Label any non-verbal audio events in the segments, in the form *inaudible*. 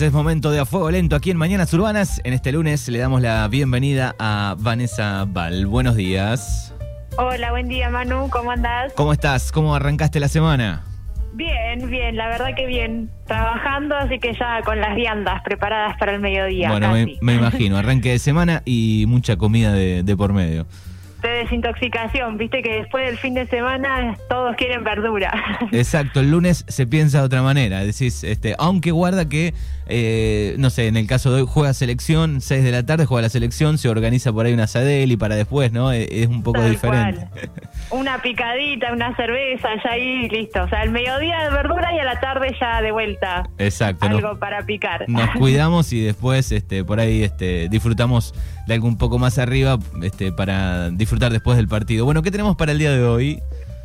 Es momento de A Fuego Lento aquí en Mañanas Urbanas. En este lunes le damos la bienvenida a Vanessa Val. Buenos días. Hola, buen día Manu, ¿cómo andás? ¿Cómo estás? ¿Cómo arrancaste la semana? Bien, bien, la verdad que bien. Trabajando, así que ya con las viandas preparadas para el mediodía. Bueno, me, me, imagino, arranque de semana y mucha comida de, de por medio de desintoxicación, viste que después del fin de semana todos quieren verdura. *laughs* Exacto, el lunes se piensa de otra manera, decís, este, aunque guarda que, eh, no sé, en el caso de hoy juega selección, 6 de la tarde juega la selección, se organiza por ahí una sadel y para después, ¿no? E, es un poco diferente. *laughs* Una picadita, una cerveza, ya ahí listo. O sea, el mediodía de verdura y a la tarde ya de vuelta. Exacto. Algo para picar. Nos *laughs* cuidamos y después este, por ahí este, disfrutamos de algo un poco más arriba este, para disfrutar después del partido. Bueno, ¿qué tenemos para el día de hoy?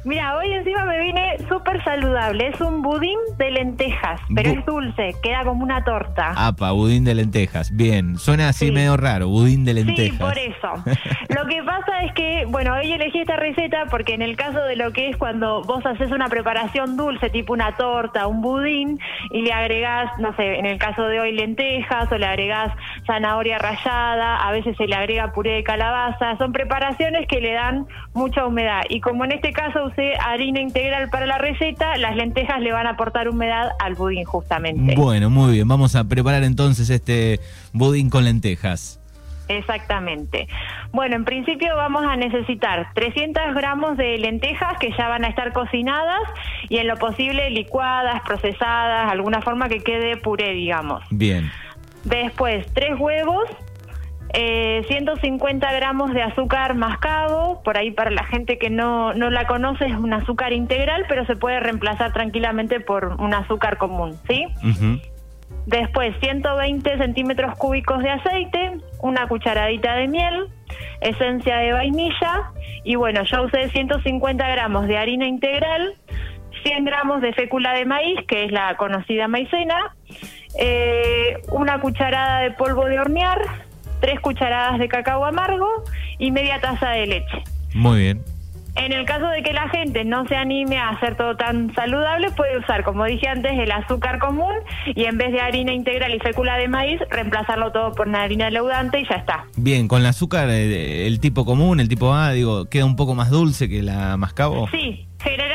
Mira, hoy encima me vine súper saludable. Es un budín de lentejas, pero es dulce, queda como una torta. Apa, budín de lentejas. Bien, suena así medio raro, budín de lentejas. Sí, por eso. *laughs* lo que pasa es que, bueno, hoy elegí esta receta porque en el caso de lo que es cuando vos haces una preparación dulce, tipo una torta, un budín, y le agregás, no sé, en el caso de hoy lentejas o le agregás zanahoria rallada, a veces se le agrega puré de calabaza, son preparaciones que le dan mucha humedad. Y como en este caso harina integral para la receta, las lentejas le van a aportar humedad al budín justamente. Bueno, muy bien, vamos a preparar entonces este budín con lentejas. Exactamente. Bueno, en principio vamos a necesitar 300 gramos de lentejas que ya van a estar cocinadas y en lo posible licuadas, procesadas, alguna forma que quede puré, digamos. Bien. Después, tres huevos, eh, 150 gramos de azúcar mascabo, por ahí para la gente que no, no la conoce es un azúcar integral, pero se puede reemplazar tranquilamente por un azúcar común, ¿sí? Después 120 centímetros cúbicos de aceite, una cucharadita de miel, esencia de vainilla y bueno, yo usé 150 gramos de harina integral, 100 gramos de fécula de maíz, que es la conocida maicena, eh, una cucharada de polvo de hornear, tres cucharadas de cacao amargo y media taza de leche. Muy bien. En el caso de que la gente no se anime a hacer todo tan saludable, puede usar, como dije antes, el azúcar común y en vez de harina integral y fécula de maíz, reemplazarlo todo por una harina leudante y ya está. Bien, con el azúcar, eh, el tipo común, el tipo A, digo, queda un poco más dulce que la mascabo. Sí, generalmente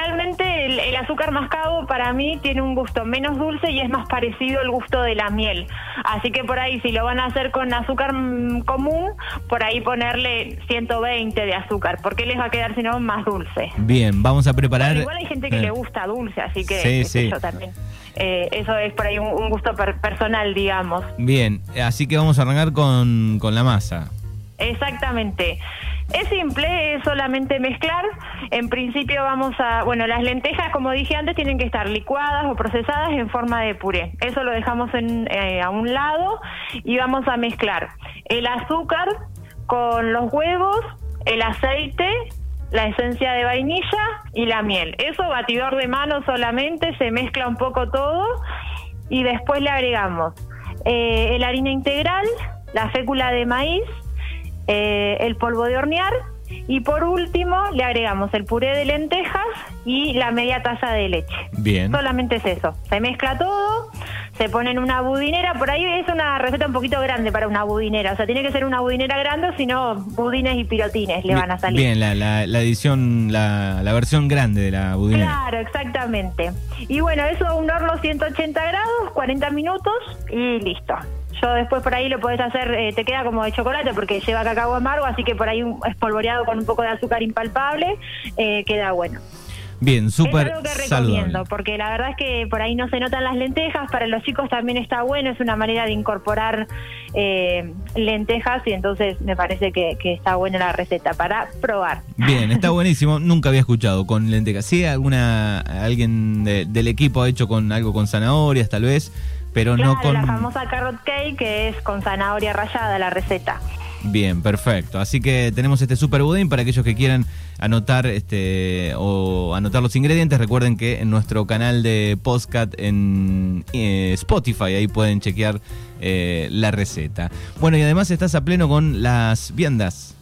azúcar mascabo para mí tiene un gusto menos dulce y es más parecido al gusto de la miel. Así que por ahí, si lo van a hacer con azúcar mm, común, por ahí ponerle 120 de azúcar, porque les va a quedar, si no, más dulce. Bien, vamos a preparar. igual hay gente que le gusta dulce, así que sí, yo también. Eh, eso es por ahí un, gusto personal, digamos. Bien, así que vamos a arrancar con, con la masa. Exactamente. Es simple, es solamente mezclar. En principio vamos a, bueno, las lentejas, como dije antes, tienen que estar licuadas o procesadas en forma de puré. Eso lo dejamos en, eh, a un lado y vamos a mezclar el azúcar con los huevos, el aceite, la esencia de vainilla y la miel. Eso batidor de mano solamente, se mezcla un poco todo y después le agregamos eh, el harina integral, la fécula de maíz, eh, el polvo de hornear y por último le agregamos el puré de lentejas y la media taza de leche. Bien. Solamente es eso. Se mezcla todo, se pone en una budinera. Por ahí es una receta un poquito grande para una budinera. O sea, tiene que ser una budinera grande, si no, budines y pirotines le van a salir. Bien, la, la, la edición, la, la, versión grande de la budinera. Claro, exactamente. Y bueno, eso a un horno 180 grados, 40 minutos y listo después por ahí lo podés hacer, eh, te queda como de chocolate porque lleva cacao amargo, así que por ahí espolvoreado con un poco de azúcar impalpable, eh, queda bueno. Bien, súper Es algo que recomiendo, porque la verdad es que por ahí no se notan las lentejas, para los chicos también está bueno, es una manera de incorporar eh, lentejas y entonces me parece que, está buena la receta para probar. Bien, está *laughs* buenísimo, nunca había escuchado con lentejas. ¿Sí alguna, alguien del equipo ha hecho con algo con zanahorias tal vez? Pero no con... la famosa carrot cake que es con zanahoria rallada la receta. Bien, perfecto. Así que tenemos este super budín para aquellos que quieran anotar este o anotar los ingredientes. Recuerden que en nuestro canal de podcast en eh, Spotify ahí pueden chequear eh, la receta. Bueno, y además estás a pleno con las viandas.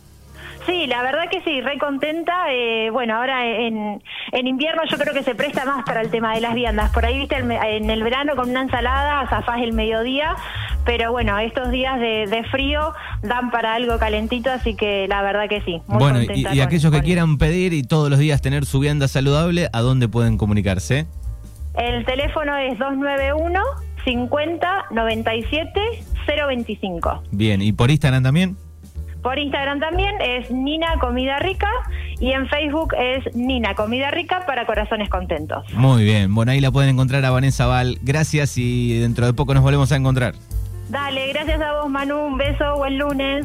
Sí, la verdad que sí, re contenta. Eh, bueno, ahora en, en invierno yo creo que se presta más para el tema de las viandas. Por ahí, viste, en el verano con una ensalada, zafás el mediodía, pero bueno, estos días de, frío dan para algo calentito, así que la verdad que sí. bueno, y, aquellos que quieran pedir y todos los días tener su vianda saludable, ¿a dónde pueden comunicarse? El teléfono es 291 50 97 025. Bien, ¿y por Instagram también? Por Instagram también es Nina Comida Rica y en Facebook es Nina Comida Rica para corazones contentos. Muy bien, bueno, ahí la pueden encontrar a Vanessa Val. Gracias y dentro de poco nos volvemos a encontrar. Dale, gracias a vos Manu, un beso, buen lunes.